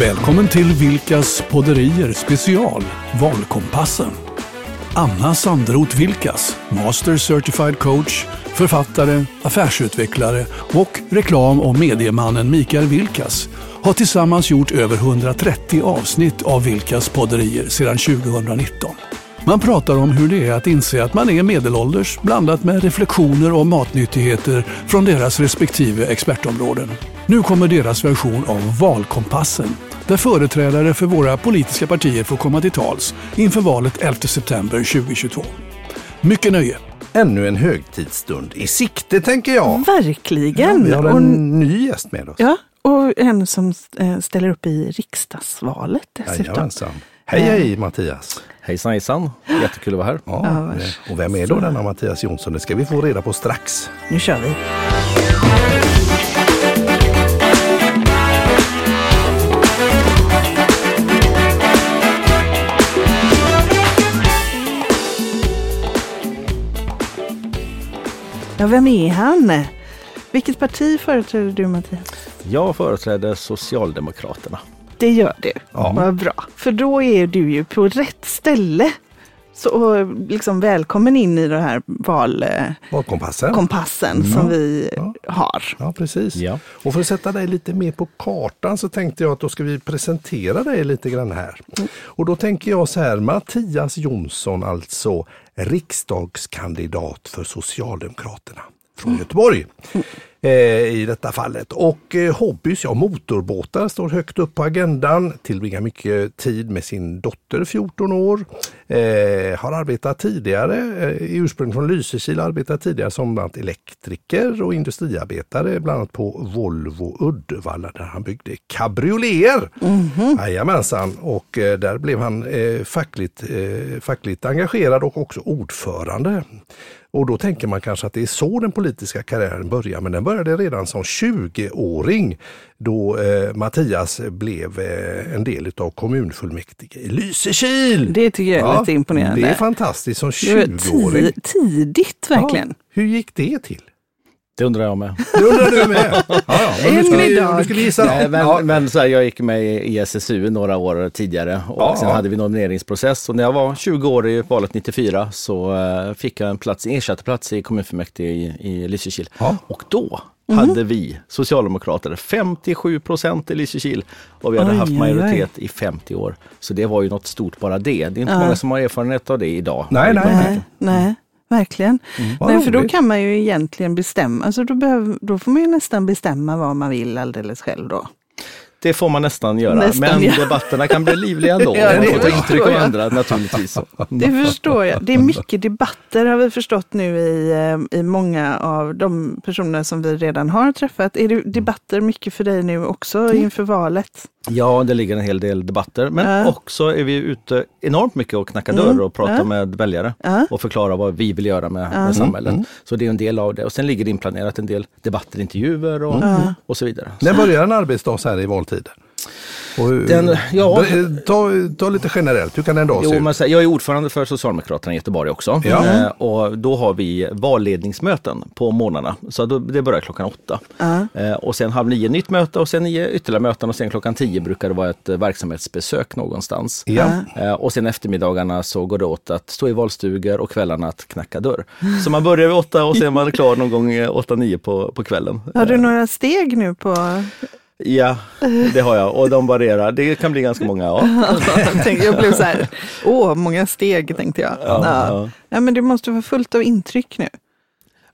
Välkommen till Vilkas podderier special Valkompassen. Anna Sandroth Vilkas, Master Certified Coach, författare, affärsutvecklare och reklam och mediemannen Mikael Vilkas har tillsammans gjort över 130 avsnitt av Vilkas podderier sedan 2019. Man pratar om hur det är att inse att man är medelålders blandat med reflektioner och matnyttigheter från deras respektive expertområden. Nu kommer deras version av Valkompassen där företrädare för våra politiska partier får komma till tals inför valet 11 september 2022. Mycket nöje! Ännu en högtidsstund i sikte tänker jag. Verkligen! Vi har Och- en ny gäst med oss. Ja, och en som eh, ställer upp i riksdagsvalet dessutom. Jajamensan. Hej hej Mattias! Hejsan hejsan, jättekul att vara här. Ja, Ja, eh, och vem är då denna Mattias Jonsson? Det ska vi få reda på strax. Nu kör vi! Ja, vem är han? Vilket parti företräder du Mattias? Jag företräder Socialdemokraterna. Det gör du. Ja. Vad bra. För då är du ju på rätt ställe. Så liksom välkommen in i den här valkompassen Valkompassen. som vi Ja. har. Ja, precis. Ja. Och för att sätta dig lite mer på kartan så tänkte jag att då ska vi presentera dig lite grann här. Och då tänker jag så här, Mattias Jonsson alltså, riksdagskandidat för Socialdemokraterna från Göteborg. Eh, I detta fallet. Och eh, hobbys, ja motorbåtar står högt upp på agendan. Tillbringar mycket tid med sin dotter 14 år. Eh, har arbetat tidigare, eh, ursprung från Lysekil, arbetat tidigare som bland annat elektriker och industriarbetare, bland annat på Volvo Uddevalla där han byggde cabrioleter. Mm Jajamensan, och eh, där blev han eh, fackligt, eh, fackligt engagerad och också ordförande. Och då tänker man kanske att det är så den politiska karriären börjar, men den började redan som 20-åring då eh, Mattias blev eh, en del av kommunfullmäktige i Lysekil. Det tycker jag är lite imponerande. Det är fantastiskt som Det var 20-åring. ti- tidigt verkligen. Ja, hur gick det till? Det undrar jag med. Det undrar du med? Ja, ja. men nu ska Än vi, idag. nu ska vi gissa. Nej, men ja. men så här, jag gick med i SSU några år tidigare och Ja, sen hade vi nomineringsprocess. Och när jag var 20 år i valet 94 så eh, fick jag en plats, ersatt plats i kommunfullmäktige i, i Lysekil. Ja. Och då hade vi socialdemokrater 57 procent i Lysekil och vi hade Oj, haft oj, oj. majoritet i 50 år. Så det var ju något stort bara det. Det är inte Ja. många som har erfarenhet av det idag. Nej, nej, Nej, nej, verkligen. Vad Nej, för då kan man ju egentligen bestämma, alltså då, behöver, då får man ju nästan bestämma vad man vill alldeles själv då. Det får man nästan göra, Nästan, men ja. debatterna kan bli livliga ändå. Ja, man får ta intryck av andra naturligtvis. Det förstår jag. Det är mycket debatter har vi förstått nu i, eh, i många av de personer som vi redan har träffat. Är det debatter mycket för dig nu också inför valet? Ja, det ligger en hel del debatter, men Ja. också är vi ute enormt mycket och knackar Mm, dörr och pratar ja. med väljare Ja. och förklarar vad vi vill göra med, med samhället. Så det är en del av det. Och sen ligger det inplanerat en del debatter, intervjuer och, och så vidare. När börjar en arbetsdag så här i valtider? Och Den- ja. ta, ta lite generellt, hur kan en dag se Jo, ut? men så här, jag är ordförande för Socialdemokraterna i Göteborg också. Ja. Eh, och då har vi valledningsmöten på morgnarna. Så då, det börjar klockan åtta. Eh, och sen halv nio nytt möte och sen nio ytterligare möten och sen klockan tio brukar det vara ett eh, verksamhetsbesök någonstans. Ja. Eh, och sen eftermiddagarna så går det åt att stå i valstugor och kvällarna att knacka dörr. Så man börjar vid åtta och sen är man klar någon gång åtta, nio på, på kvällen. Har du några steg nu på... Ja, det har jag och de varierar. Det kan bli ganska många. Ja. jag tänkte- jag blev så här, åh, många steg tänkte jag. Ja, ja. ja. men det måste vara fullt av intryck nu.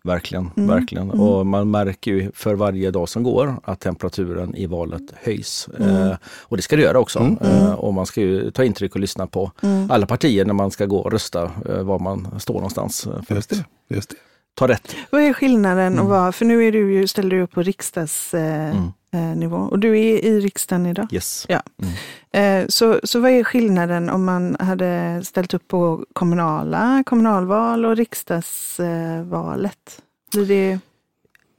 Verkligen, Mm. verkligen. Och man märker ju för varje dag som går att temperaturen i valet höjs. Mm. Eh, och det ska det göra också. Eh, och man ska ju ta intryck och lyssna på Mm. alla partier när man ska gå och rösta eh, var man står någonstans. För Just att det, just det. ta rätt. Vad är skillnaden Mm. och vad, för nu är du ju, ställer du upp på riksdagsnivå eh, eh, nivå. och du är i riksdagen idag. Yes. Ja. Eh, så, så vad är skillnaden om man hade ställt upp på kommunala, kommunalval och riksdagsvalet? Blir det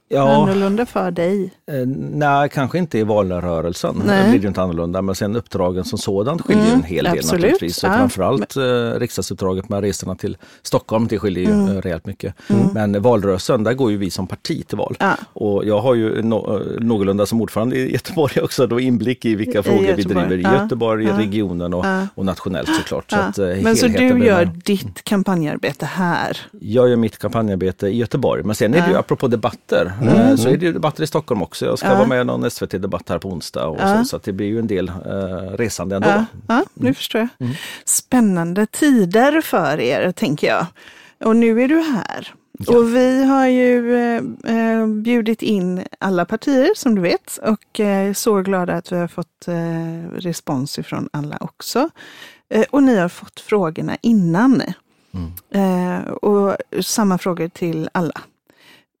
ja, annorlunda för dig? Eh, nej, kanske inte i valrörelsen. Nej. Det blir ju inte annorlunda. Men sen uppdragen som sådant skiljer mm, en hel del absolut. naturligtvis. Och ja. Framförallt eh, riksdagsuppdraget med resorna till Stockholm, det skiljer ju mm. Eh, rejält mycket. Mm. Men valrörelsen, där går ju vi som parti till val. Ja. Och jag har ju no eh, någorlunda som ordförande i Göteborg också då inblick i vilka I frågor Göteborg. vi driver i ja. Göteborg, i regionen och, och nationellt såklart. Så att, eh, men så du gör ditt kampanjarbete här? Jag gör mitt kampanjarbete i Göteborg. Men sen är det ju apropå debatter Mm. Så är det ju debatter i Stockholm också. Jag ska ja. vara med i någon SVT-debatt här på onsdag. Och ja. så, så det blir ju en del uh, resande ändå. Ja, ja nu mm. förstår jag. Mm. Spännande tider för er, tänker jag. Och nu är du här. Ja. Och vi har ju eh, bjudit in alla partier som du vet och eh, så glada att vi har fått eh, respons ifrån alla också. Eh, och ni har fått frågorna innan. Mm. och samma frågor till alla.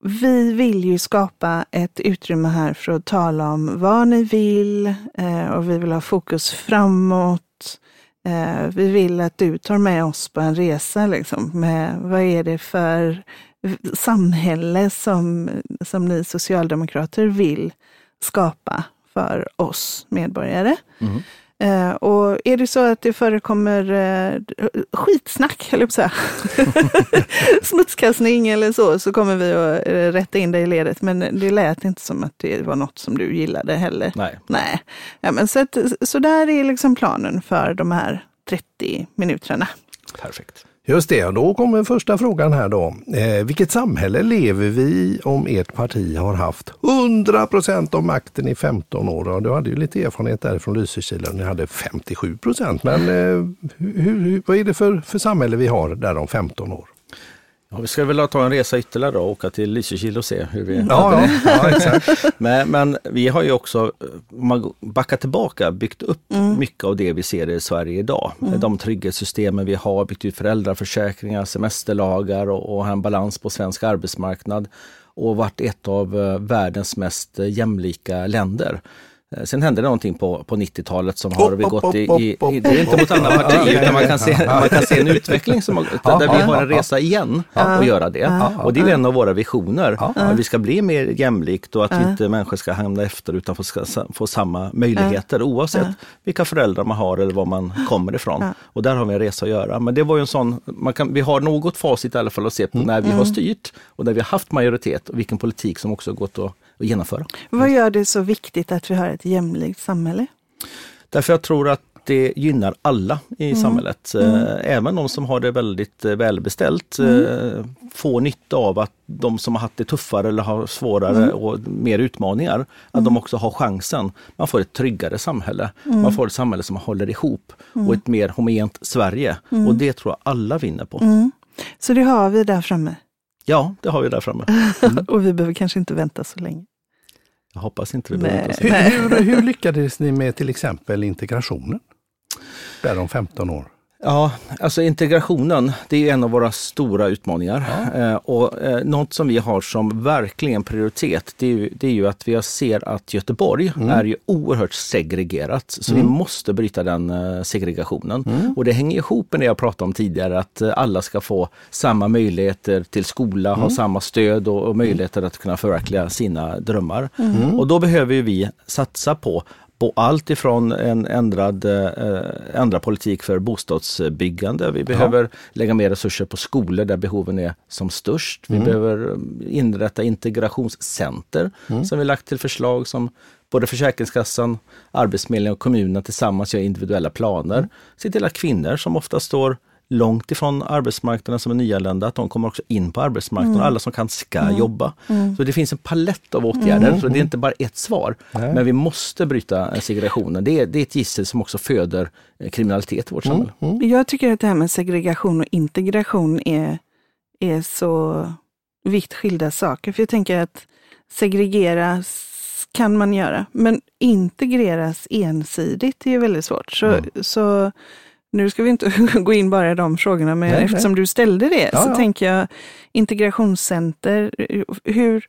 Vi vill ju skapa ett utrymme här för att tala om vad ni vill eh, och vi vill ha fokus framåt. Eh, vi vill att du tar med oss på en resa, liksom, med vad är det för samhälle som, som ni socialdemokrater vill skapa för oss medborgare. Mm. Eh, och är det så att det förekommer eh, skitsnack, att säga, smutskastning eller så, så kommer vi att eh, rätta in dig i ledet. Men det lät inte som att det var något som du gillade heller. Nej. Nej. Ja, men så, att, så där är liksom planen för de här 30 minuterna. Perfekt. Just det, då kommer första frågan här då. Eh, vilket samhälle lever vi i om ert parti har haft 100 procent av makten i 15 år? Ja, du hade ju lite erfarenhet därifrån Lysekil, ni hade 57 procent. Men eh, hur, hur, vad är det för, för samhälle vi har där om 15 år? Ja, vi ska väl ta en resa ytterligare och åka till Lysekil och se hur vi ja, ja, ja, exakt. men, men, vi har ju också, om man backar tillbaka, byggt upp mm. mycket av det vi ser i Sverige idag. Mm. De trygghetssystemen vi har, byggt ut föräldraförsäkringar, semesterlagar och, och en balans på svensk arbetsmarknad och varit ett av eh, världens mest jämlika länder. Eh, sen hände det någonting på, på 90-talet som har vi gått i, i, i, det är inte mot andra partier, utan man kan se, man kan se en utveckling som, där vi har en resa igen att göra det. Och det är en av våra visioner, att vi ska bli mer jämlikt och att inte människor ska hamna efter utan få, få samma möjligheter oavsett vilka föräldrar man har eller var man kommer ifrån. Och där har vi en resa att göra. Men det var ju en sån, man kan, vi har något facit i alla fall att se på när vi har styrt och när vi har haft majoritet och vilken politik som också gått att att genomföra. Vad gör det så viktigt att vi har ett jämlikt samhälle? Därför jag tror att det gynnar alla i mm. samhället. Mm. Eh, även de som har det väldigt eh, välbeställt mm. Eh, får nytta av att de som har haft det tuffare eller har svårare mm. och mer utmaningar, att de mm. också har chansen. Man får ett tryggare samhälle. Man mm. får ett samhälle som håller ihop och ett mer homogent Sverige. Och det tror jag alla vinner på. Så det har vi där framme? Ja, det har vi där framme. Mm. och vi behöver kanske inte vänta så länge. Jag hoppas inte vi behöver vänta så länge. Hur, hur, lyckades ni med till exempel integrationen? Där om 15 år? Ja, alltså integrationen, det är en av våra stora utmaningar. Ja. Eh, och eh, något som vi har som verkligen prioritet, det är ju, det är ju att vi ser att Göteborg mm. är ju oerhört segregerat. Så mm. vi måste bryta den eh, segregationen. Mm. Och det hänger ihop med det jag pratade om tidigare, att alla ska få samma möjligheter till skola, ha mm. samma stöd och, och möjligheter att kunna förverkliga sina drömmar. Mm. Och då behöver vi satsa på på allt ifrån en ändrad, eh, ändrad politik för bostadsbyggande. Vi behöver ja. lägga mer resurser på skolor där behoven är som störst. Vi mm. behöver eh, inrätta integrationscenter mm. som vi lagt till förslag som både Försäkringskassan, Arbetsförmedlingen och kommunen tillsammans gör individuella planer. Mm. Se till att kvinnor som ofta står långt ifrån arbetsmarknaden som är nyanlända, att de kommer också in på arbetsmarknaden. Mm. Alla som kan ska mm. jobba. Mm. Så det finns en palett av åtgärder, mm. så det är inte bara ett svar. Nej. Men vi måste bryta segregationen. Det är, det är ett gissel som också föder eh, kriminalitet i vårt mm. samhälle. Mm. Jag tycker att det här med segregation och integration är, är så vitt skilda saker. För jag tänker att segregeras kan man göra, men integreras ensidigt är väldigt svårt. Så, så nu ska vi inte gå in bara i de frågorna, men nej, eftersom nej. du ställde det ja, så ja. tänker jag integrationscenter. Hur,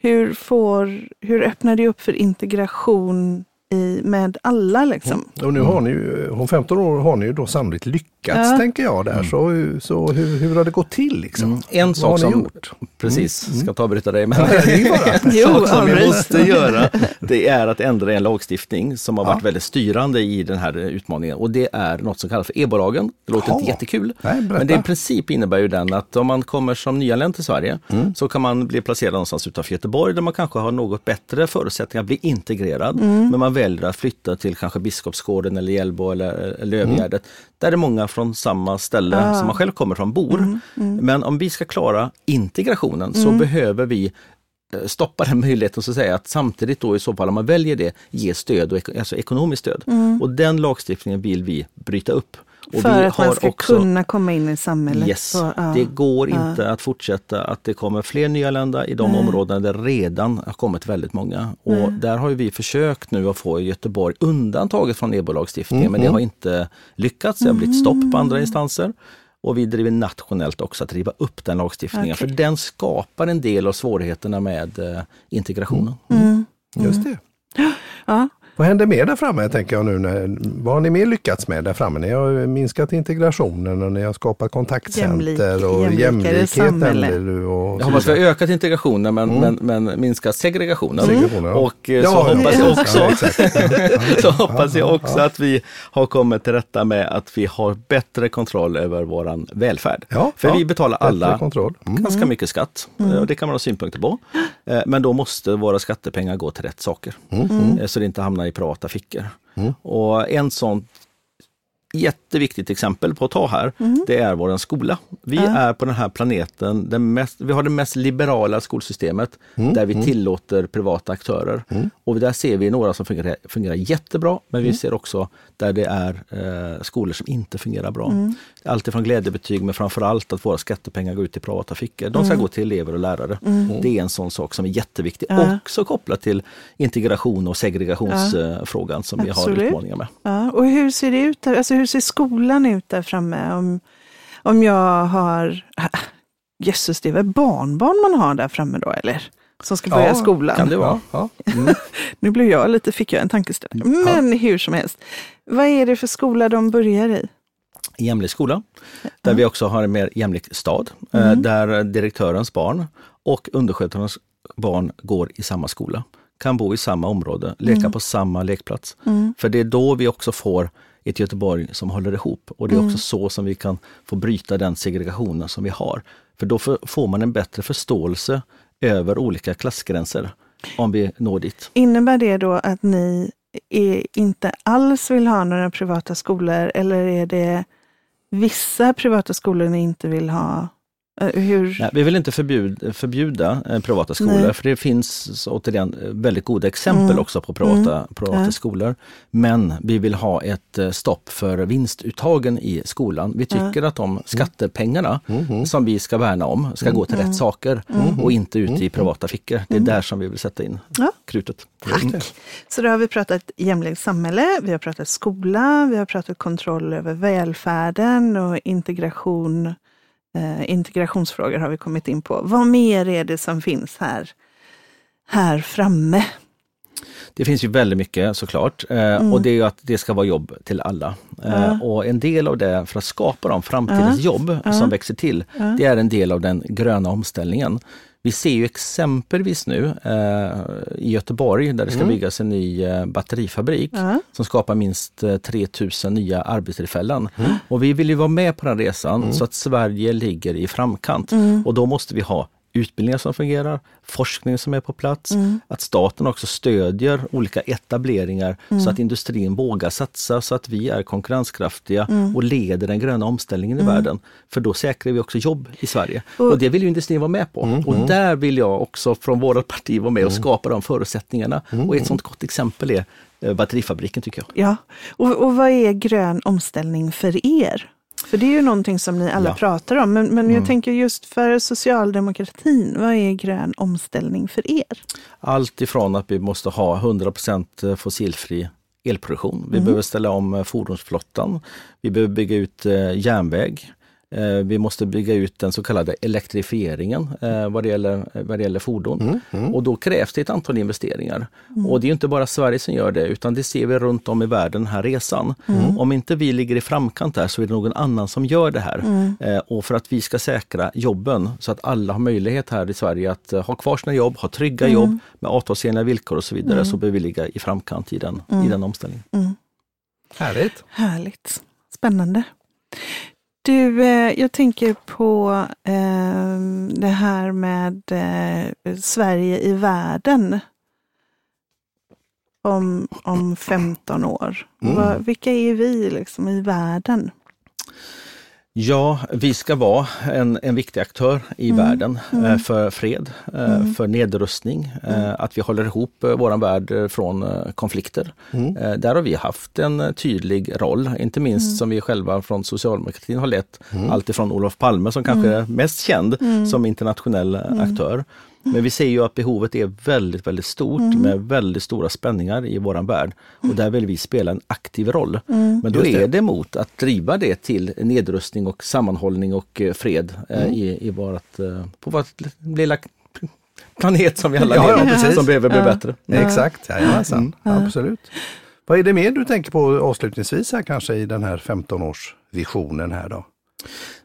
hur, får, hur öppnar det upp för integration i med alla liksom. Och nu har ni ju, om 15 år har ni ju då sannolikt lyckats Ja. tänker jag där. Så, så hur, hur har det gått till liksom? Mm. En Vad sak har ni som, gjort? precis, ska ta och avbryta dig, men Ja, det är bara. Jo, sak som vi måste göra, det är att ändra en lagstiftning som har Ja. varit väldigt styrande i den här utmaningen och det är något som kallas för e-bolagen. Det låter Jaha. inte jättekul, Nej, men det i princip innebär ju den att om man kommer som nyanländ till Sverige Mm. så kan man bli placerad någonstans utanför Göteborg där man kanske har något bättre förutsättningar att bli integrerad. Mm. Men man väljer att flytta till kanske Biskopsgården eller Hjällbo eller, eller Lövgärdet. Där är många från samma ställe som man själv kommer från bor. Men om vi ska klara integrationen så behöver vi eh, stoppa den möjligheten så att säga att samtidigt då i så fall om man väljer det ge stöd, och, alltså ekonomiskt stöd. Och den lagstiftningen vill vi bryta upp. Och För vi att man ska också- kunna komma in i samhället. Yes, Så, ja. det går inte att fortsätta att det kommer fler nyanlända i de områden där det redan har kommit väldigt många. Och där har ju vi försökt nu att få Göteborg undantaget från EBO-lagstiftningen men det har inte lyckats. Det har blivit stopp på andra instanser. Och vi driver nationellt också att riva upp den lagstiftningen Okej. för den skapar en del av svårigheterna med eh, integrationen. Just det. Ja. Vad händer mer där framme tänker jag nu? När, vad har ni mer lyckats med där framme? Ni har minskat integrationen och ni har skapat kontaktcenter och jämlikhet samhälle. nämnde du. Och Jag hoppas vi har ökat integrationen men, men, men minskat segregationen. Segregationen, ja. Och så Ja, hoppas ja, jag också ja, exakt. så hoppas jag också att vi har kommit till rätta med att vi har bättre kontroll över våran välfärd. Ja, För ja. vi betalar Bättre alla kontroll. Mm. ganska mycket skatt. Eh, Och det kan man ha synpunkter på. Eh, Men då måste våra skattepengar gå till rätt saker. Mm. Eh, Så det inte hamnar i privata fickor. Och en sån jätteviktigt exempel på att ta här, det är vår skola. Vi är på den här planeten, den mest, vi har det mest liberala skolsystemet där vi tillåter privata aktörer. Och där ser vi några som fungerar, fungerar jättebra, men vi ser också där det är eh, skolor som inte fungerar bra. Allt ifrån glädjebetyg, men framförallt att våra skattepengar går ut till privata fickor. De ska gå till elever och lärare. Det är en sån sak som är jätteviktig. Ja. Också kopplat till integration och segregationsfrågan som vi har utmaningar med. Ja, och hur ser det ut? Alltså hur ser skolan ut där framme? Om, om jag har, jösses det är väl barnbarn man har där framme då eller? Som ska börja Ja, skolan. kan det vara. Ja, ja. Mm. Nu blev jag lite, fick jag en tankeställare. Men hur som helst. Vad är det för skola de börjar i? jämlik skola, där vi också har en mer jämlik stad, eh, Mm. där direktörens barn och undersköterskornas barn går i samma skola, kan bo i samma område, leka Mm. på samma lekplats. För det är då vi också får ett Göteborg som håller ihop och det är Mm. också så som vi kan få bryta den segregationen som vi har. För då får- får man en bättre förståelse över olika klassgränser om vi når dit. Innebär det då att ni är, inte alls vill ha några privata skolor eller är det vissa privata skolor ni inte vill ha? Eh, Hur? Nej, vi vill inte förbjuda, förbjuda eh, privata skolor, Nej. för det finns återigen väldigt goda exempel också på privata, privata Ja. skolor. Men vi vill ha ett eh, stopp för vinstuttagen i skolan. Vi tycker att de skattepengarna som vi ska värna om ska gå till rätt saker och inte ut i privata fickor. Det är där som vi vill sätta in Ja. krutet. Tack! Så då har vi pratat jämlikt samhälle, vi har pratat skola, vi har pratat kontroll över välfärden och integration. Eh, integrationsfrågor har vi kommit in på. Vad mer är det som finns här, här framme? Det finns ju väldigt mycket såklart eh, och det är ju att det ska vara jobb till alla. Eh, och en del av det för att skapa de framtidens jobb som växer till, det är en del av den gröna omställningen. Vi ser ju exempelvis nu eh, i Göteborg där det ska byggas en ny eh, batterifabrik som skapar minst eh, 3000 nya arbetstillfällen. Och vi vill ju vara med på den resan så att Sverige ligger i framkant. Och då måste vi ha utbildningar som fungerar, forskning som är på plats, att staten också stödjer olika etableringar så att industrin vågar satsa så att vi är konkurrenskraftiga och leder den gröna omställningen i världen. För då säkrar vi också jobb i Sverige. Och, det vill ju industrin vara med på. Och där vill jag också från vårt parti vara med och skapa de förutsättningarna. Och ett sånt gott exempel är eh, batterifabriken tycker jag. Ja, och, och vad är grön omställning för er? För det är ju någonting som ni alla Ja. pratar om, men, men jag tänker just för socialdemokratin, vad är grön omställning för er? Allt ifrån att vi måste ha 100% fossilfri elproduktion. Vi behöver ställa om fordonsflottan. Vi behöver bygga ut eh, järnväg. Eh, vi måste bygga ut den så kallade elektrifieringen eh, vad, det gäller, vad det gäller fordon. Mm, mm. Och då krävs det ett antal investeringar. Och det är inte bara Sverige som gör det utan det ser vi runt om i världen den här resan. Om inte vi ligger i framkant där så är det någon annan som gör det här. Eh, och för att vi ska säkra jobben så att alla har möjlighet här i Sverige att eh, ha kvar sina jobb, ha trygga jobb med avtalsenliga villkor och så vidare så behöver vi ligga i framkant i den, i den omställningen. Härligt. Härligt. Spännande. Du, eh, jag tänker på eh, det här med eh, Sverige i världen om, om 15 år. Mm. Vilka är vi liksom i världen? Ja, vi ska vara en, en viktig aktör i världen eh, för fred, eh, för nedrustning, eh, att vi håller ihop våran värld från konflikter. Eh, där har vi haft en tydlig roll, inte minst som vi själva från socialdemokratin har lett, alltifrån Olof Palme som kanske är mest känd som internationell aktör. Men vi ser ju att behovet är väldigt, väldigt stort med väldigt stora spänningar i våran värld. Och där vill vi spela en aktiv roll. Men då det. är det mot att driva det till nedrustning och sammanhållning och eh, fred eh, i, i vårt, eh, på vårt lilla planet som vi alla Ja, ja, lever precis. som behöver bli Ja. bättre. Exakt, jajamensan. Absolut. Vad är det mer du tänker på avslutningsvis här kanske i den här 15-årsvisionen här då?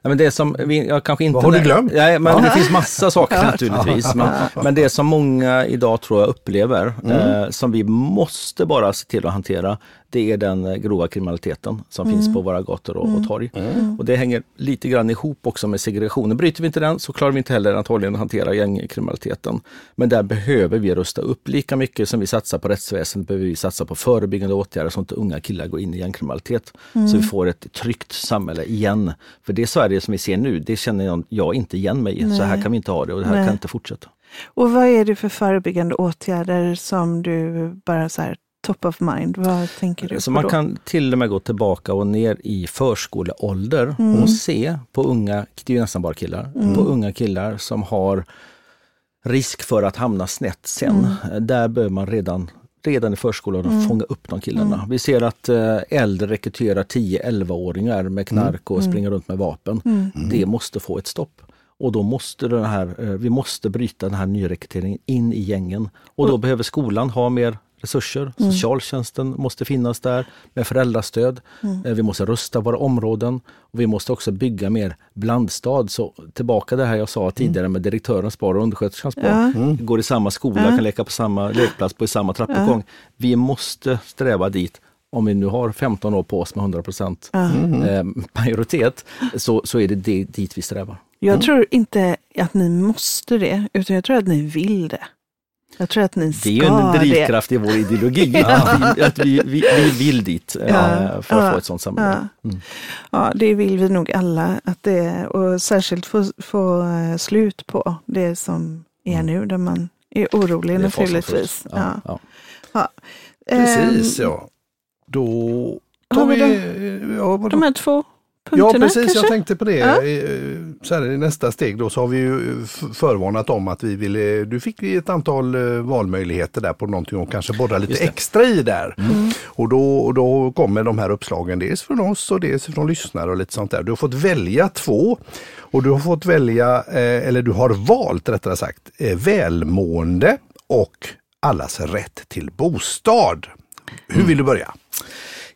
Men det som vi, jag kanske inte Vad har du glömt? Nej, men det finns massa saker naturligtvis. Men, men det som många idag tror jag upplever, eh, som vi måste bara se till att hantera, det är den eh, grova kriminaliteten som finns på våra gator och, och torg. Och det hänger lite grann ihop också med segregationen. Bryter vi inte den så klarar vi inte heller antagligen att hantera gängkriminaliteten. Men där behöver vi rusta upp lika mycket som vi satsar på rättsväsendet, behöver vi satsa på förebyggande åtgärder så att inte unga killar går in i gängkriminalitet. Så vi får ett tryggt samhälle igen. För det Sverige som vi ser nu, det känner jag, jag inte igen mig i. Så här kan vi inte ha det och det här Nej. kan inte fortsätta. Och vad är det för förebyggande åtgärder som du bara så här top of mind, vad tänker du Så på man då? kan till och med gå tillbaka och ner i förskoleålder och se på unga, det är ju nästan bara killar, på unga killar som har risk för att hamna snett sen. Där behöver man redan redan i förskolan fånga upp de killarna. Vi ser att eh, äldre rekryterar 10-11-åringar med knark och springer runt med vapen. Det måste få ett stopp. Och då måste den här, eh, vi måste bryta den här nyrekryteringen in i gängen. Och då behöver skolan ha mer resurser. Socialtjänsten måste finnas där med föräldrastöd. Eh, Vi måste rusta våra områden och vi måste också bygga mer blandstad. Så tillbaka det här jag sa tidigare med direktörens bar och undersköterskans bar. Går i samma skola, kan leka på samma lekplats, på i samma trappuppgång. Vi måste sträva dit om vi nu har 15 år på oss med 100 procent eh, majoritet, så, så är det, det dit vi strävar. Jag tror inte att ni måste det, utan jag tror att ni vill det. Jag tror att ni ska Det är ju en det. drivkraft i vår ideologi, att, vi, att vi, vi, vi vill dit eh, Ja, för att ja, få ett sådant samhälle. Ja. ja, det vill vi nog alla. Att det, och särskilt få, få eh, slut på det som är nu, där man är orolig Mm. Det är naturligtvis. Ja, ja. Ja. Precis Ehm, ja. Då tar vi vi... Ja, vadå? De här två Ja punkterna precis, kanske? jag tänkte på det. Ja. Så här, I nästa steg då så har vi ju förvarnat om att vi ville, du fick ett antal eh, valmöjligheter där på någonting och kanske borra lite extra i där. Mm. Och då, då kommer de här uppslagen dels från oss och dels från lyssnare och lite sånt där. Du har fått välja två och du har fått välja, eh, eller du har valt rättare sagt, eh, välmående och allas rätt till bostad. Hur vill du börja?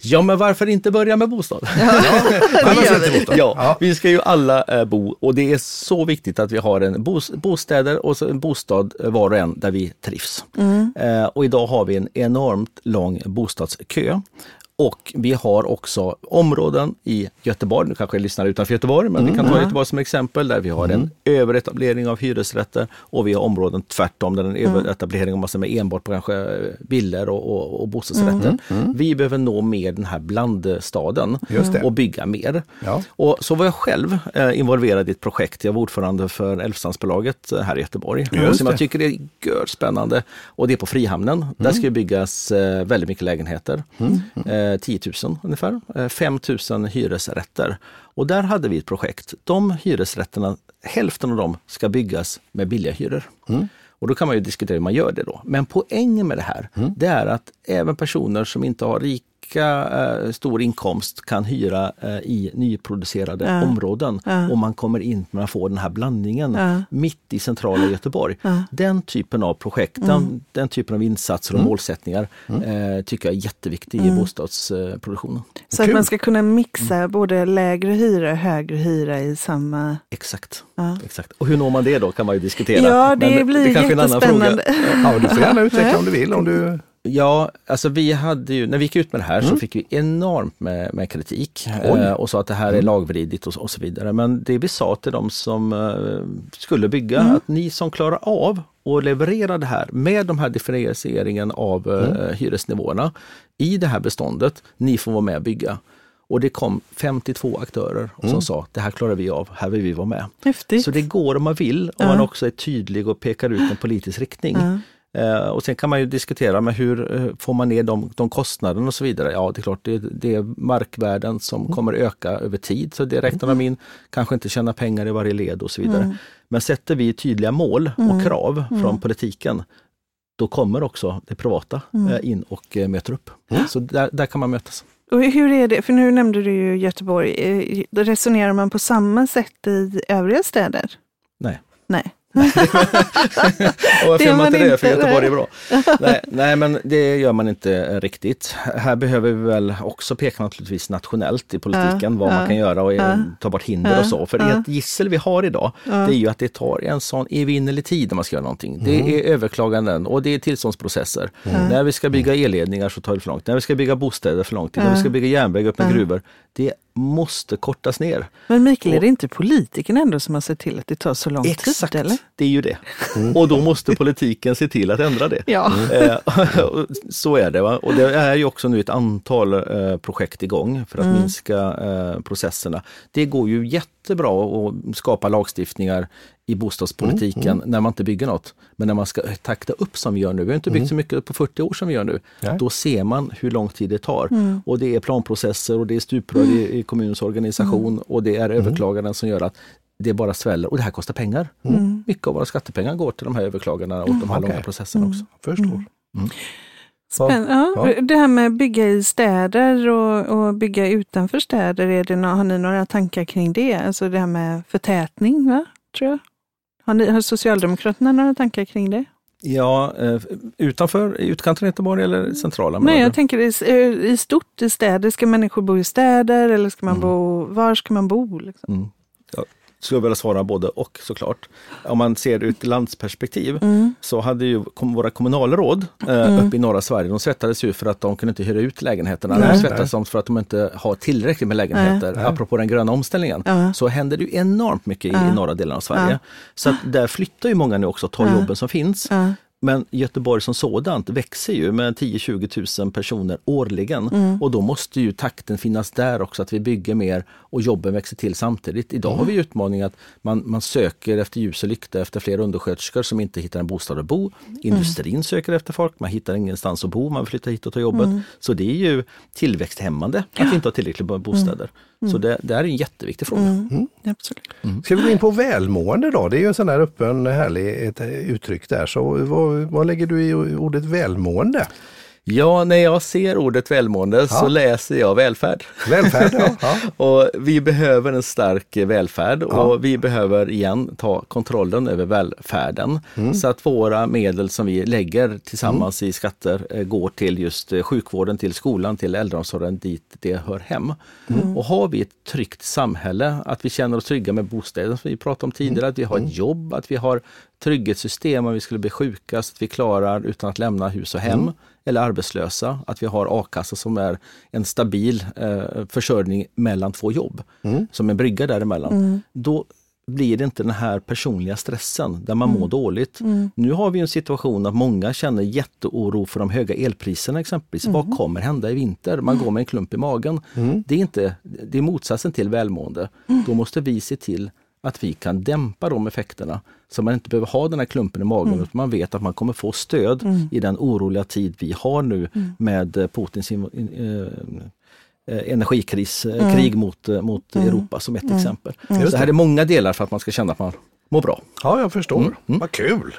Ja, men varför inte börja med bostad? Till bostad. Ja, vi ska ju alla eh, bo och det är så viktigt att vi har en bos bostäder och så en bostad eh, var och en där vi trivs. Eh, och idag har vi en enormt lång bostadskö. Och vi har också områden i Göteborg, nu kanske jag lyssnar utanför Göteborg, men vi kan ta Göteborg som exempel, där vi har en överetablering av hyresrätter och vi har områden tvärtom, där en överetablering av massor med enbart på kanske villor och, och, och bostadsrätter. Vi behöver nå mer den här blandstaden och bygga mer. Ja. Och så var jag själv eh, involverad i ett projekt. Jag var ordförande för Älvstrandsbolaget eh, här i Göteborg. Just som jag tycker är gör spännande. Och det är på Frihamnen. Där ska det byggas eh, väldigt mycket lägenheter. Eh, 10 000 ungefär. Eh, 5 000 hyresrätter. Och där hade vi ett projekt. De hyresrätterna, hälften av dem ska byggas med billiga hyror. Och då kan man ju diskutera hur man gör det då. Men poängen med det här, det är att även personer som inte har rik lika eh, stor inkomst kan hyra eh, i nyproducerade Ja. områden Ja. och man kommer in, man får den här blandningen Ja. mitt i centrala Göteborg. Ja. Den typen av projekt, Mm. den, den typen av insatser och målsättningar eh, tycker jag är jätteviktig Mm. i bostadsproduktionen. Så att Kul. man ska kunna mixa både lägre hyra och högre hyra i samma... Exakt. Ja. Exakt. Och hur når man det då kan man ju diskutera. Ja, det Men blir kanske är en annan jättespännande. fråga. Ja, du får gärna utveckla om du vill. Om du... Ja, alltså vi hade ju, när vi gick ut med det här så fick vi enormt med, med kritik eh, och sa att det här är lagvridigt och, så- och så vidare. Men det vi sa till de som eh, skulle bygga, att ni som klarar av att leverera det här med de här differentieringen av eh, hyresnivåerna i det här beståndet, ni får vara med och bygga. Och det kom 52 aktörer som sa det här klarar vi av, här vill vi vara med. Häftigt. Så det går om man vill, om Ja. man också är tydlig och pekar ut en politisk riktning. Ja. Eh, och sen kan man ju diskutera med hur eh, får man ner de, de kostnaderna och så vidare. Ja, det är klart, det, det är markvärden som Mm. kommer öka över tid. Så det räknar de in, kanske inte tjäna pengar i varje led och så vidare. Mm. Men sätter vi tydliga mål och krav från politiken, då kommer också det privata Mm. eh, in och möter upp. Så där, där kan man mötas. Och hur är det, för nu nämnde du ju Göteborg, resonerar man på samma sätt i övriga städer? Nej. Nej. Och Det man man inte det? För Göteborg är bra. nej, nej, men det gör man inte eh, riktigt. Här behöver vi väl också peka naturligtvis nationellt i politiken vad man kan göra och eh, ta bort hinder och så. För ja. ett gissel vi har idag, det är ju att det tar en sån evinnerlig tid när man ska göra någonting. Det är överklaganden och det är tillståndsprocesser. När vi ska bygga elledningar så tar det för lång tid. När vi ska bygga bostäder för lång tid. När vi ska bygga järnväg upp med gruvor. Det måste kortas ner. Men Mikael, är Och- det inte politikerna ändå som har sett till att det tar så lång Exakt, tid? Eller? det är ju det. Och då måste politiken se till att ändra det. Ja. Eh, så är det. Va? Och det är ju också nu ett antal eh, projekt igång för att Mm. minska eh, processerna. Det går ju jättebra att skapa lagstiftningar i bostadspolitiken Mm, när man inte bygger något. Men när man ska takta upp som vi gör nu, vi har inte byggt så mycket på 40 år som vi gör nu, Mm. Nej. då ser man hur lång tid det tar. Mm. Och det är planprocesser och det är stuprör i, i kommunens organisation Mm. och det är överklaganden som gör att det bara sväller och det här kostar pengar. Mm. Mycket av våra skattepengar går till de här överklagandena och de här Okej. långa processerna också. Förstår. Spänn- ja, Ja. Det här med bygga i städer och, och bygga utanför städer, är det, nå- har ni några tankar kring det? Alltså det här med förtätning, va? tror jag. Har, ni, har Socialdemokraterna några tankar kring det? Ja, eh, utanför, utkanten av Göteborg eller centrala? Nej, jag tänker i, eh, i stort i städer. Ska människor bo i städer eller ska man Mm. bo, var ska man bo? Liksom? Mm. Jag skulle vilja svara både och såklart. Om man ser ett landsperspektiv Mm. så hade ju våra kommunalråd eh, uppe i norra Sverige, de svettades ju för att de kunde inte hyra ut lägenheterna. Nej, de svettades de för att de inte har tillräckligt med lägenheter. Nej. Apropå den gröna omställningen Ja. så händer det ju enormt mycket i, Ja. i norra delen av Sverige. Ja. Så att där flyttar ju många nu också och tar jobben som finns. Men Göteborg som sådant växer ju med 10-20 000 personer årligen Mm. och då måste ju takten finnas där också, att vi bygger mer och jobben växer till samtidigt. Idag har vi Mm. utmaningen att man, man söker efter ljus och lykta efter fler undersköterskor som inte hittar en bostad att bo. Mm. Industrin söker efter folk, man hittar ingenstans att bo, man vill flytta hit och ta jobbet. Mm. Så det är ju tillväxthämmande att vi inte har tillräckligt med bostäder. Så det, det här är en jätteviktig fråga. Mm. Absolut. Ska vi gå in på välmående då? Det är ju en sån här öppen härlig ett uttryck där. Så vad, vad lägger du i ordet välmående? Ja, när jag ser ordet välmående så Ja. läser jag välfärd. Välfärd, ja. ja. Och vi behöver en stark välfärd Ja. och vi behöver igen ta kontrollen över välfärden. Mm. Så att våra medel som vi lägger tillsammans i skatter eh, går till just eh, sjukvården, till skolan, till äldreomsorgen dit det hör hem. Mm. Och har vi ett tryggt samhälle, att vi känner oss trygga med bostäder som vi pratade om tidigare, Mm. att vi har ett jobb, att vi har trygghetssystem om vi skulle bli sjuka så att vi klarar utan att lämna hus och hem Mm. Eller arbetslösa, att vi har a-kassa som är en stabil eh, försörjning mellan två jobb, Mm. som en brygga däremellan. Då blir det inte den här personliga stressen där man mår dåligt. Nu har vi en situation att många känner jätteoro för de höga elpriserna exempelvis. Vad kommer hända i vinter? Man går med en klump i magen. Det, är inte, det är motsatsen till välmående. Då måste vi se till att vi kan dämpa de effekterna så man inte behöver ha den här klumpen i magen utan man vet att man kommer få stöd i den oroliga tid vi har nu med eh, Putins in, in, eh, eh, energikris, eh, krig mot, eh, mot Europa som ett exempel. Just Så här är många delar för att man ska känna att man mår bra. Ja, jag förstår. Mm, Vad kul!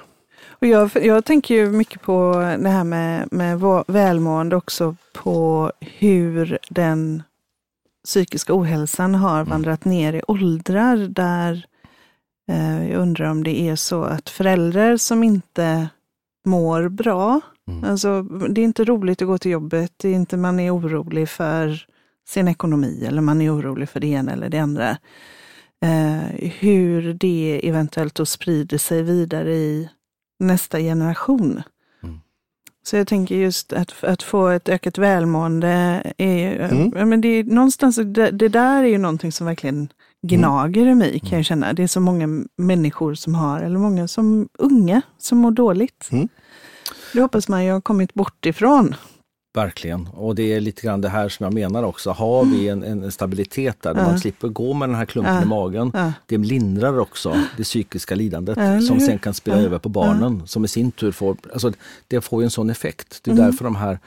Och jag, jag tänker ju mycket på det här med, med välmående också på hur den psykiska ohälsan har mm. vandrat ner i åldrar där eh, jag undrar om det är så att föräldrar som inte mår bra, mm. alltså det är inte roligt att gå till jobbet, det är inte man är orolig för sin ekonomi eller man är orolig för det ena eller det andra. Eh, hur det eventuellt då sprider sig vidare i nästa generation. Mm. Så jag tänker just att, att få ett ökat välmående, är, mm. men det är någonstans, det, det, där är ju någonting som verkligen gnager i mig kan jag mm. känna. Det är så många människor som har, eller många som unga, som mår dåligt. Mm. Det hoppas man ju har kommit bort ifrån. Verkligen, och det är lite grann det här som jag menar också. Har vi en, en stabilitet där, där man slipper gå med den här klumpen i magen, det lindrar också det psykiska lidandet som sen kan spela över på barnen som i sin tur får, alltså det får ju en sån effekt. Det är mm. därför de här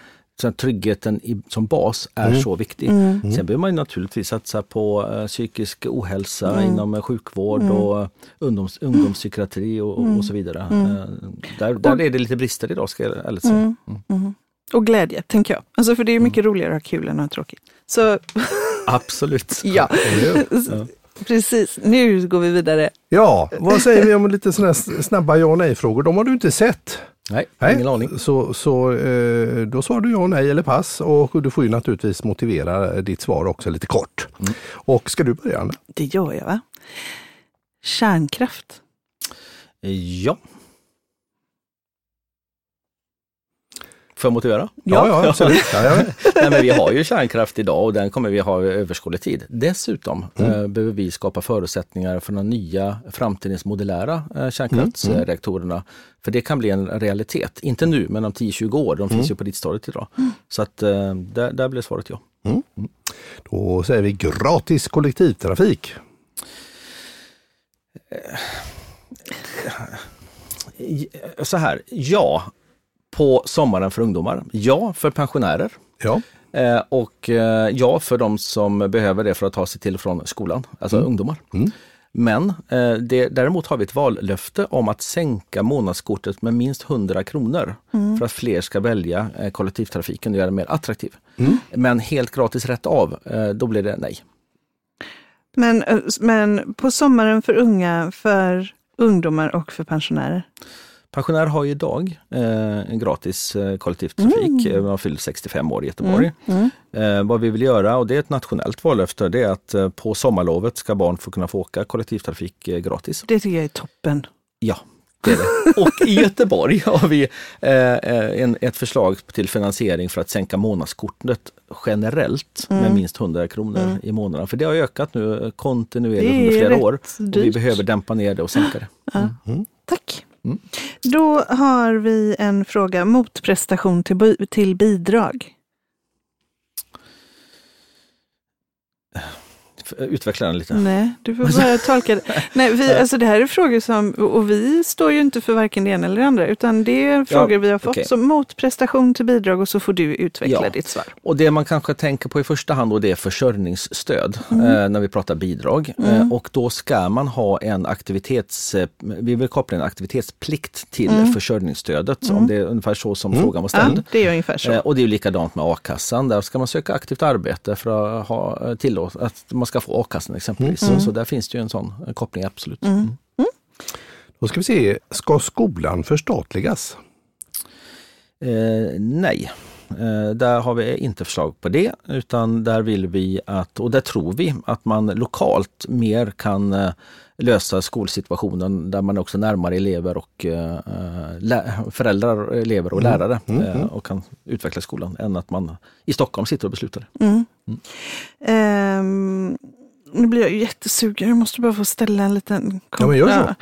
så tryggheten i, som bas är mm. så viktig. Mm. Sen behöver man naturligtvis satsa på uh, psykisk ohälsa mm. inom uh, sjukvård mm. och uh, ungdoms, ungdomspsykiatri och, och, och så vidare. Uh, där, där är det lite brister idag ska jag ärligt säga. Och glädje, tänker jag. Alltså för det är mycket mm. roligare att ha kul än att ha tråkigt. Så... Absolut. ja. ja. Precis, nu går vi vidare. Ja, vad säger vi om lite sådana snabba ja och nej-frågor? De har du inte sett. Nej, nej. ingen aning. Så, så eh, då svarar du ja, nej eller pass och du får ju naturligtvis motivera ditt svar också lite kort. Mm. Och ska du börja Anna? Det gör jag. va? Kärnkraft. Ja. Får jag motivera? Ja, ja absolut. Ja, ja. Nej, men vi har ju kärnkraft idag och den kommer vi ha överskådlig tid. Dessutom mm. eh, behöver vi skapa förutsättningar för de nya framtidens modulära eh, kärnkraftsreaktorerna. Mm. För det kan bli en realitet, inte nu men om 10-20 år, de finns mm. ju på ditt stadiet idag. Så att eh, där, där blir svaret ja. Mm. Mm. Då säger vi gratis kollektivtrafik. Så här, ja, på sommaren för ungdomar. Ja, för pensionärer. Ja. Eh, och eh, ja, för de som behöver det för att ta sig till och från skolan, alltså mm. ungdomar. Mm. Men eh, det, däremot har vi ett vallöfte om att sänka månadskortet med minst 100 kronor mm. för att fler ska välja eh, kollektivtrafiken och göra den mer attraktiv. Mm. Men helt gratis rätt av, eh, då blir det nej. Men, eh, men på sommaren för unga, för ungdomar och för pensionärer? Pensionärer har ju idag eh, gratis eh, kollektivtrafik. Mm. Man fyller 65 år i Göteborg. Mm. Mm. Eh, vad vi vill göra, och det är ett nationellt vallöfte, det är att eh, på sommarlovet ska barn få kunna få åka kollektivtrafik eh, gratis. Det tycker jag är toppen. Ja, det är det. Och i Göteborg har vi eh, en, ett förslag till finansiering för att sänka månadskortet generellt mm. med minst 100 kronor mm. i månaden. För det har ökat nu kontinuerligt under flera år. Och vi behöver dämpa ner det och sänka det. Mm. Tack! Mm. Då har vi en fråga, motprestation till, till bidrag. Utveckla den lite. Nej, du får bara tolka det. Nej, vi, alltså det här är frågor som, och vi står ju inte för varken det ena eller det andra, utan det är frågor ja, vi har fått okay. som motprestation till bidrag och så får du utveckla ja. ditt svar. Och det man kanske tänker på i första hand då det är försörjningsstöd mm. eh, när vi pratar bidrag. Mm. Eh, och då ska man ha en aktivitets, eh, vi vill koppla en aktivitetsplikt till mm. försörjningsstödet, om mm. det är ungefär så som mm. frågan var ställd. Ja, det är ungefär så. Eh, och det är likadant med a-kassan, där ska man söka aktivt arbete för att ha eh, tillåt, att man ska få a-kassan exempelvis. Mm. Så, så, där finns det ju en sån koppling, absolut. Mm. mm. Mm. Då ska vi se, ska skolan förstatligas? Eh, nej, eh, där har vi inte förslag på det utan där vill vi att, och där tror vi att man lokalt mer kan eh, lösa skolsituationen där man också närmare elever och eh, föräldrar, elever och mm. lärare mm. Mm. och kan utveckla skolan än att man i Stockholm sitter och beslutar. Mm. Um, nu blir jag jättesugen, jag måste bara få ställa en liten Ja, men gör så.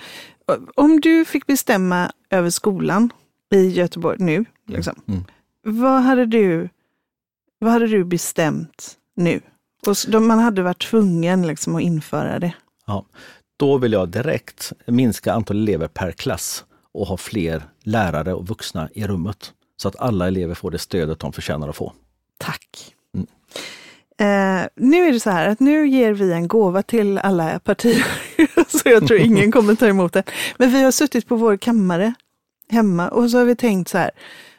Om du fick bestämma över skolan i Göteborg nu, mm, liksom, mm. Vad, hade du, vad hade du bestämt nu? Och man hade varit tvungen liksom att införa det. Ja, då vill jag direkt minska antalet elever per klass och ha fler lärare och vuxna i rummet. Så att alla elever får det stödet de förtjänar att få. Tack. Mm. Eh, nu är det så här att nu ger vi en gåva till alla partier, så jag tror ingen kommer ta emot det. Men vi har suttit på vår kammare hemma och så har vi tänkt så här,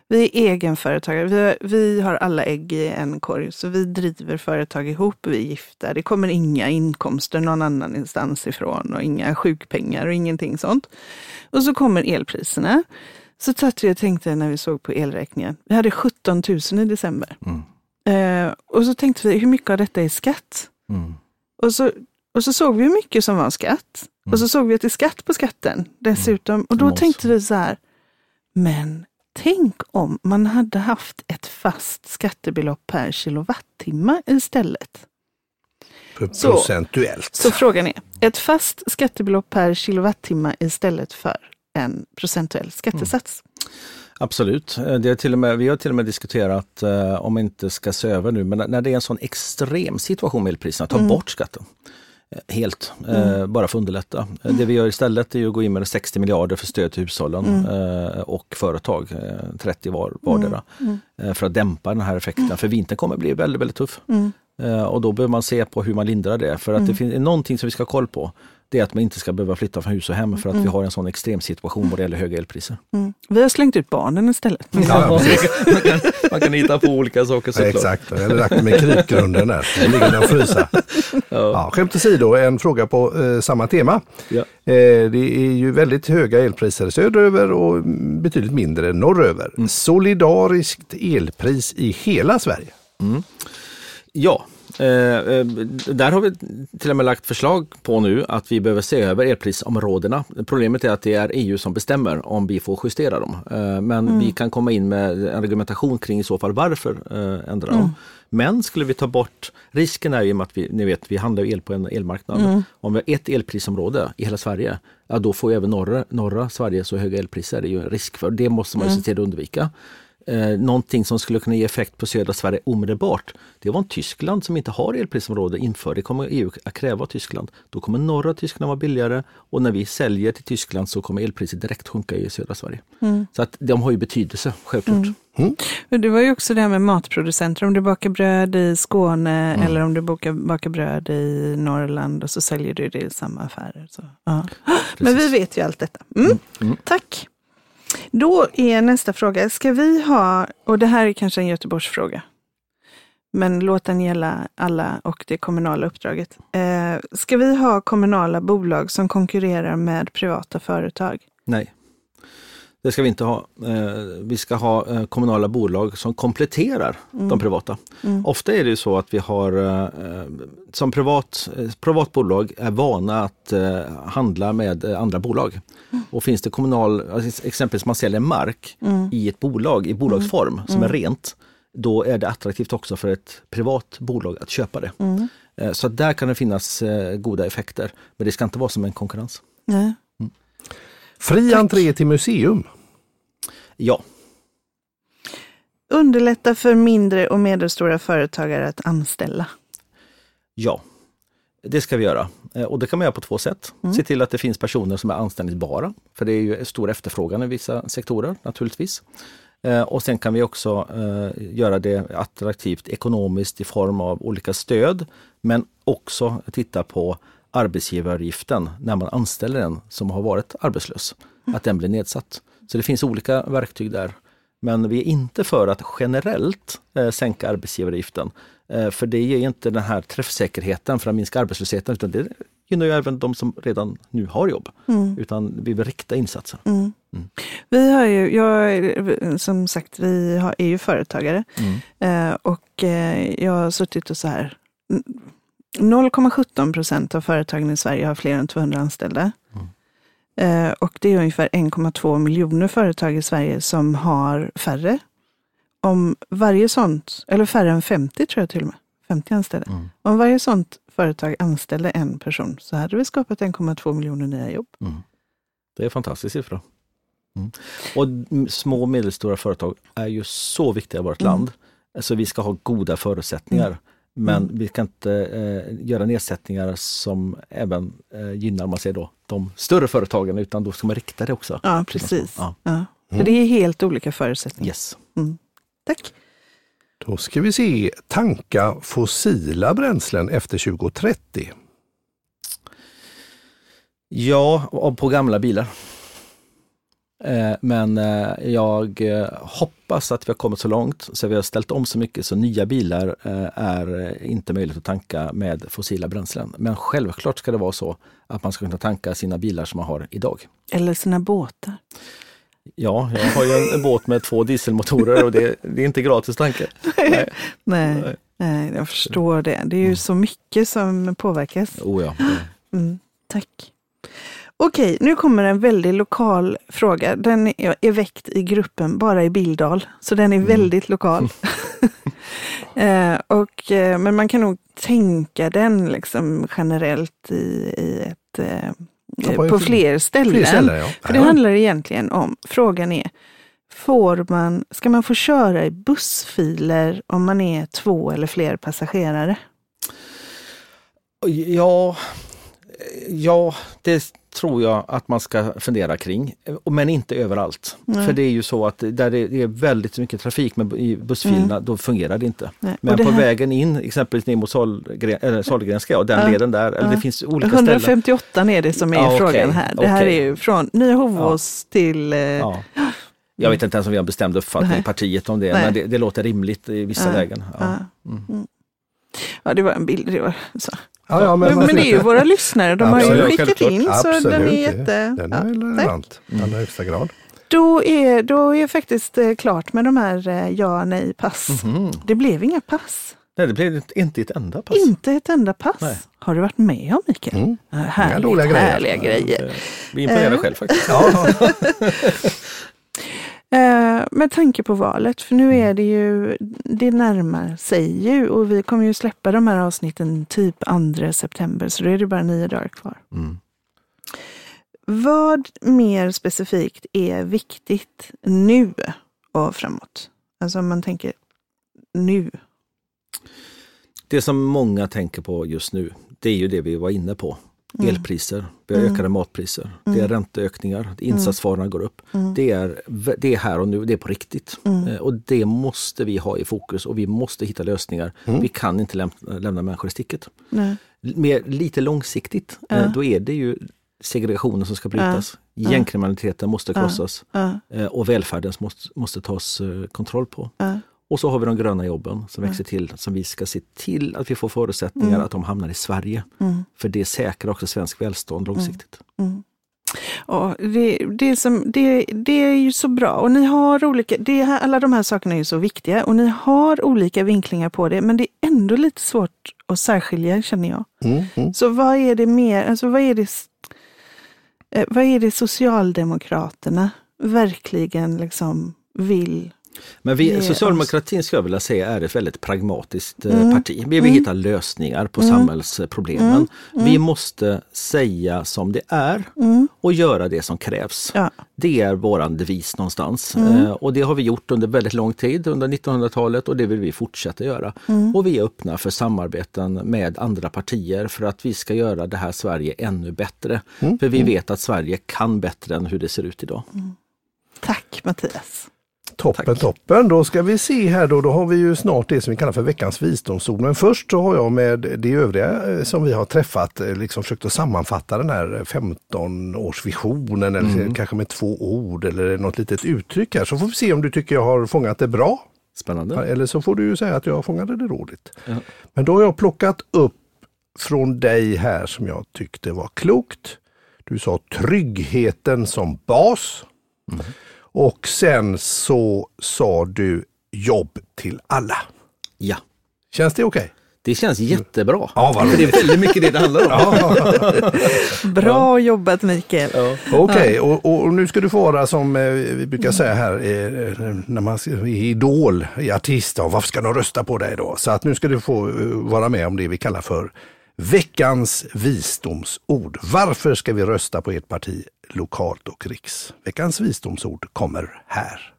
vi är egenföretagare, vi har, vi har alla ägg i en korg, så vi driver företag ihop, vi är gifta. Det kommer inga inkomster någon annan instans ifrån och inga sjukpengar och ingenting sånt. Och så kommer elpriserna. Så satt vi och tänkte när vi såg på elräkningen, vi hade 17 000 i december. Mm. Eh, och så tänkte vi, hur mycket av detta är skatt? Mm. Och så, och så såg vi hur mycket som var skatt. Och så såg vi att det är skatt på skatten dessutom. Och då tänkte vi så här, men tänk om man hade haft ett fast skattebelopp per kilowattimme istället. För Så- procentuellt. Så frågan är, ett fast skattebelopp per kilowattimme istället för en procentuell skattesats. Absolut. Eh, Det är till och med, vi har till och med diskuterat eh, om man inte ska se över nu, men när- det är en sån extrem situation med elpriserna, ta bort skatten. Eh, Helt, eh, bara för att underlätta. Eh, Det vi gör istället är att gå in med 60 miljarder för stöd till hushållen eh, och företag, eh, 30 var, vardera, eh, för att dämpa den här effekten. För vintern kommer bli väldigt, väldigt tuff. Och då behöver man se på hur man lindrar det. För att det finns någonting som vi ska ha koll på. Det är att man inte ska behöva flytta från hus och hem för att vi har en sån extrem situation vad det gäller höga elpriser. Mm. Vi har slängt ut barnen istället. Ja, precis. man, kan, man kan hitta på olika saker Ja, såklart. exakt, jag hade lagt med krypgrunden där. Den ligger där och frysa. Ja, skämt åsido, en fråga på eh, samma tema. Ja. Eh, det är ju väldigt höga elpriser söderöver och mm, betydligt mindre norröver. Mm. Solidariskt elpris i hela Sverige. Ja, eh, eh, där har vi till och med lagt förslag på nu att vi behöver se över elprisområdena. Problemet är att det är EU som bestämmer om vi får justera dem. Eh, men vi kan komma in med en argumentation kring i så fall varför eh, ändra dem. Men skulle vi ta bort, risken är ju att vi, ni vet, vi handlar el på en elmarknad. Om vi har ett elprisområde i hela Sverige, ja då får ju även norra, norra Sverige så höga elpriser. Det är ju en risk för. Det måste man ju se till att undvika. Eh, någonting som skulle kunna ge effekt på södra Sverige omedelbart, det var om Tyskland som inte har elprisområde inför. Det kommer EU att kräva av Tyskland. Då kommer norra Tyskland vara billigare och när vi säljer till Tyskland så kommer elpriset direkt sjunka i södra Sverige. Så att de har ju betydelse, självklart. Men Det var ju också det här med matproducenter, om du bakar bröd i Skåne eller om du bakar, bakar bröd i Norrland och så säljer du det i samma affärer. Så, ja. Men vi vet ju allt detta. Mm. Tack! Då är nästa fråga, ska vi ha, och det här är kanske en Göteborgsfråga, men låt den gälla alla och det kommunala uppdraget. Eh, ska vi ha kommunala bolag som konkurrerar med privata företag? Nej, det ska vi inte ha. Eh, vi ska ha eh, kommunala bolag som kompletterar de privata. Ofta är det ju så att vi har eh, som privat, privat bolag är vana att handla med andra bolag. Och finns det kommunal, alltså exempelvis man säljer mark i ett bolag i bolagsform som är rent, då är det attraktivt också för ett privat bolag att köpa det. Så där kan det finnas goda effekter, men det ska inte vara som en konkurrens. Nej. Fri entré till museum. Ja, Underlätta för mindre och medelstora företagare att anställa. Ja, det ska vi göra. Eh, Och det kan man göra på två sätt. Se till att det finns personer som är anställningsbara, för det är ju stor efterfrågan i vissa sektorer naturligtvis. Eh, Och sen kan vi också eh, göra det attraktivt ekonomiskt i form av olika stöd, men också titta på arbetsgivaravgiften när man anställer en som har varit arbetslös, att den blir nedsatt. Så det finns olika verktyg där. Men vi är inte för att generellt eh, sänka arbetsgivaravgiften. Eh, för det ger inte den här träffsäkerheten för att minska arbetslösheten utan det gynnar ju även de som redan nu har jobb. Utan vi vill rikta insatser. Vi har ju, jag, som sagt, vi har, är ju företagare eh, och eh, jag har suttit och så här. 0,17 procent av företagen i Sverige har fler än 200 anställda. Eh, och det är ungefär 1,2 miljoner företag i Sverige som har färre. Om varje sånt, eller färre än 50 tror jag till och med, 50 anställda. Om varje sånt företag anställde en person så hade vi skapat 1,2 miljoner nya jobb. Det är en fantastisk siffra. Mm. Och små och medelstora företag är ju så viktiga i vårt land. Så vi ska ha goda förutsättningar. Men vi kan inte eh, göra nedsättningar som även eh, gynnar, man säger då, de större företagen, utan då ska man rikta det också. Ja, precis. Ja. Ja. För det är helt olika förutsättningar. Yes. Tack. Då ska vi se, tanka fossila bränslen efter 2030. Ja, och på gamla bilar. Eh, men eh, jag eh, hoppas att vi har kommit så långt så vi har ställt om så mycket så nya bilar är inte möjligt att tanka med fossila bränslen. Men självklart ska det vara så att man ska kunna tanka sina bilar som man har idag. Eller sina båtar. Ja, jag har ju en båt med två dieselmotorer och det, det är inte gratis tanke. Nej. Nej. Nej, jag förstår det. Det är ju mm. så mycket som påverkas. Oh ja. Mm, tack. Okej, nu kommer en väldigt lokal fråga. Den är väckt i gruppen Bara i Bildal, så den är mm. väldigt lokal. eh, och, eh, men man kan nog tänka den liksom generellt i, i ett, eh, på fler ställen. Fler ställen ja. För det handlar egentligen om, frågan är, får man, ska man få köra i bussfiler om man är två eller fler passagerare? Ja, ja det tror jag att man ska fundera kring, men inte överallt. Nej. För det är ju så att där det är väldigt mycket trafik med, i bussfilerna, mm. då fungerar det inte. Nej. Men det på här... vägen in, exempelvis ner mot Sahlgrenska, och den ja. leden där, eller det finns olika 158 ställen. är det som är ja, frågan okay. här. Det här är ju från Nya Hovås ja. till eh... Jag vet inte ens om vi har bestämd uppfattning i partiet om det, men det, det, låter rimligt i vissa lägen. Mm. Mm. Ja, det var en bild. Det var så. Ja, ja, men, men, det är ju våra lyssnare, de Absolut. har ju skickat in Absolut. så den är jätte... Den är relevant i allra högsta grad. Då är, då är faktiskt eh, klart med de här eh, ja, nej, pass. Mm -hmm. Det blev inga pass. Nej, det blev inte ett enda pass. Inte ett enda pass. Nej. Har du varit med om Mikael? Mm. Härligt, härliga grejer. Vi imponerar själv faktiskt. Eh, med tanke på valet, för nu är det ju, det närmar sig ju och vi kommer ju släppa de här avsnitten typ 2 september, så då är det bara nio dagar kvar. Mm. Vad mer specifikt är viktigt nu och framåt? Alltså om man tänker nu. Det som många tänker på just nu, det är ju det vi var inne på. Mm. Elpriser, vi har mm. ökade matpriser, mm. det är ränteökningar, insatsvarorna går upp. Mm. Det, är, det är här och nu, det är på riktigt. Mm. Eh, och det måste vi ha i fokus och vi måste hitta lösningar. Mm. Vi kan inte lämna, lämna människor i sticket. Nej. Mer, lite långsiktigt, ja. Eh, då är det ju segregationen som ska brytas. Ja. Gängkriminaliteten måste krossas ja. Eh, och välfärden måste, måste tas kontroll på. Och så har vi de gröna jobben som växer till, som vi ska se till att vi får förutsättningar mm. att de hamnar i Sverige. Mm. För det säkrar också svensk välstånd långsiktigt. Mm. mm. Ja, det, det, som, det, det är ju så bra och ni har olika, det här, alla de här sakerna är ju så viktiga och ni har olika vinklingar på det men det är ändå lite svårt att särskilja känner jag. Mm, mm. Så vad är det mer, alltså vad är det, eh, vad är det Socialdemokraterna verkligen liksom vill men vi, socialdemokratin skulle jag vilja säga är ett väldigt pragmatiskt eh, mm. parti. Vi vill mm. hitta lösningar på mm. samhällsproblemen. Mm. Mm. Vi måste säga som det är mm. och göra det som krävs. Ja. Det är våran devis någonstans. Eh, och det har vi gjort under väldigt lång tid, under 1900-talet och det vill vi fortsätta göra. Och vi är öppna för samarbeten med andra partier för att vi ska göra det här Sverige ännu bättre. För vi vet att Sverige kan bättre än hur det ser ut idag. Tack Mattias! Toppen, Tack. toppen. Då ska vi se här då. Då har vi ju snart det som vi kallar för veckans visdomsord. Men först så har jag med det övriga eh, som vi har träffat eh, liksom försökt att sammanfatta den här 15-årsvisionen eller mm. kanske med två ord eller något litet uttryck här. Så får vi se om du tycker jag har fångat det bra. Spännande. Eller så får du ju säga att jag fångade det dåligt. Ja. Men då har jag plockat upp från dig här som jag tyckte var klokt. Du sa tryggheten som bas. Mm. Och sen så sa du jobb till alla. Ja. Känns det okej? Okay? Det känns jättebra. Ja, För det är väldigt mycket det det handlar om. Bra jobbat Mikael. Ja. Okej, okay, och, och, nu ska du få vara som eh, vi brukar säga här eh, när man är idol, i artist. Varför ska de rösta på dig då? Så att nu ska du få eh, vara med om det vi kallar för veckans visdomsord. Varför ska vi rösta på ert parti lokalt och riks. Veckans visdomsord kommer här.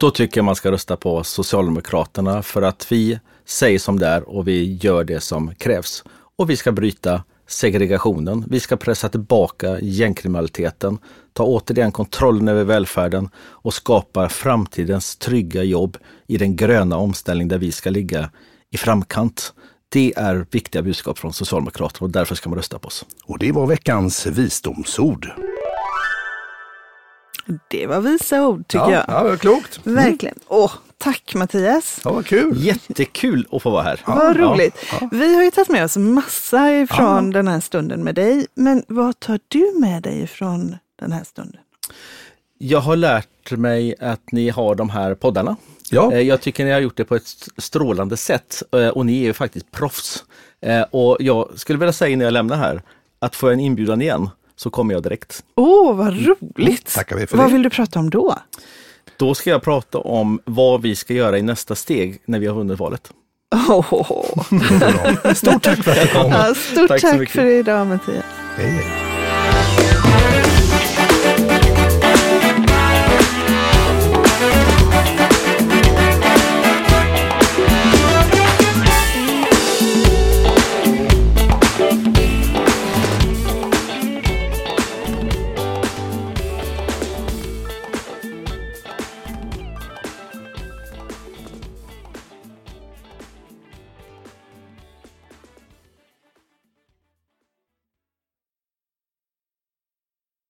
Då tycker jag man ska rösta på Socialdemokraterna för att vi säger som det är och vi gör det som krävs. Och vi ska bryta segregationen. Vi ska pressa tillbaka gängkriminaliteten, ta återigen kontrollen över välfärden och skapa framtidens trygga jobb i den gröna omställning där vi ska ligga i framkant. Det är viktiga budskap från Socialdemokraterna och därför ska man rösta på oss. Och det var veckans visdomsord. Det var visa ord tycker ja, jag. Ja, det var klokt. Mm. Verkligen. Åh, tack Mattias. Ja, vad kul. Jättekul att få vara här. Vad Ja. roligt. Vi har ju tagit med oss massa ifrån den här stunden med dig. Men vad tar du med dig ifrån den här stunden? Jag har lärt mig att ni har de här poddarna. Ja. Eh, Jag tycker ni har gjort det på ett strålande sätt eh, och ni är ju faktiskt proffs. Eh, Och jag skulle vilja säga när jag lämnar här att får jag en inbjudan igen så kommer jag direkt. Åh, vad roligt! Tackar vi för vad det. vill du prata om då? Då ska jag prata om vad vi ska göra i nästa steg när vi har vunnit valet. Åh. Bra. Stort tack för att du kom. Ja, stort Tack tack för idag Mattias. Hej, hej.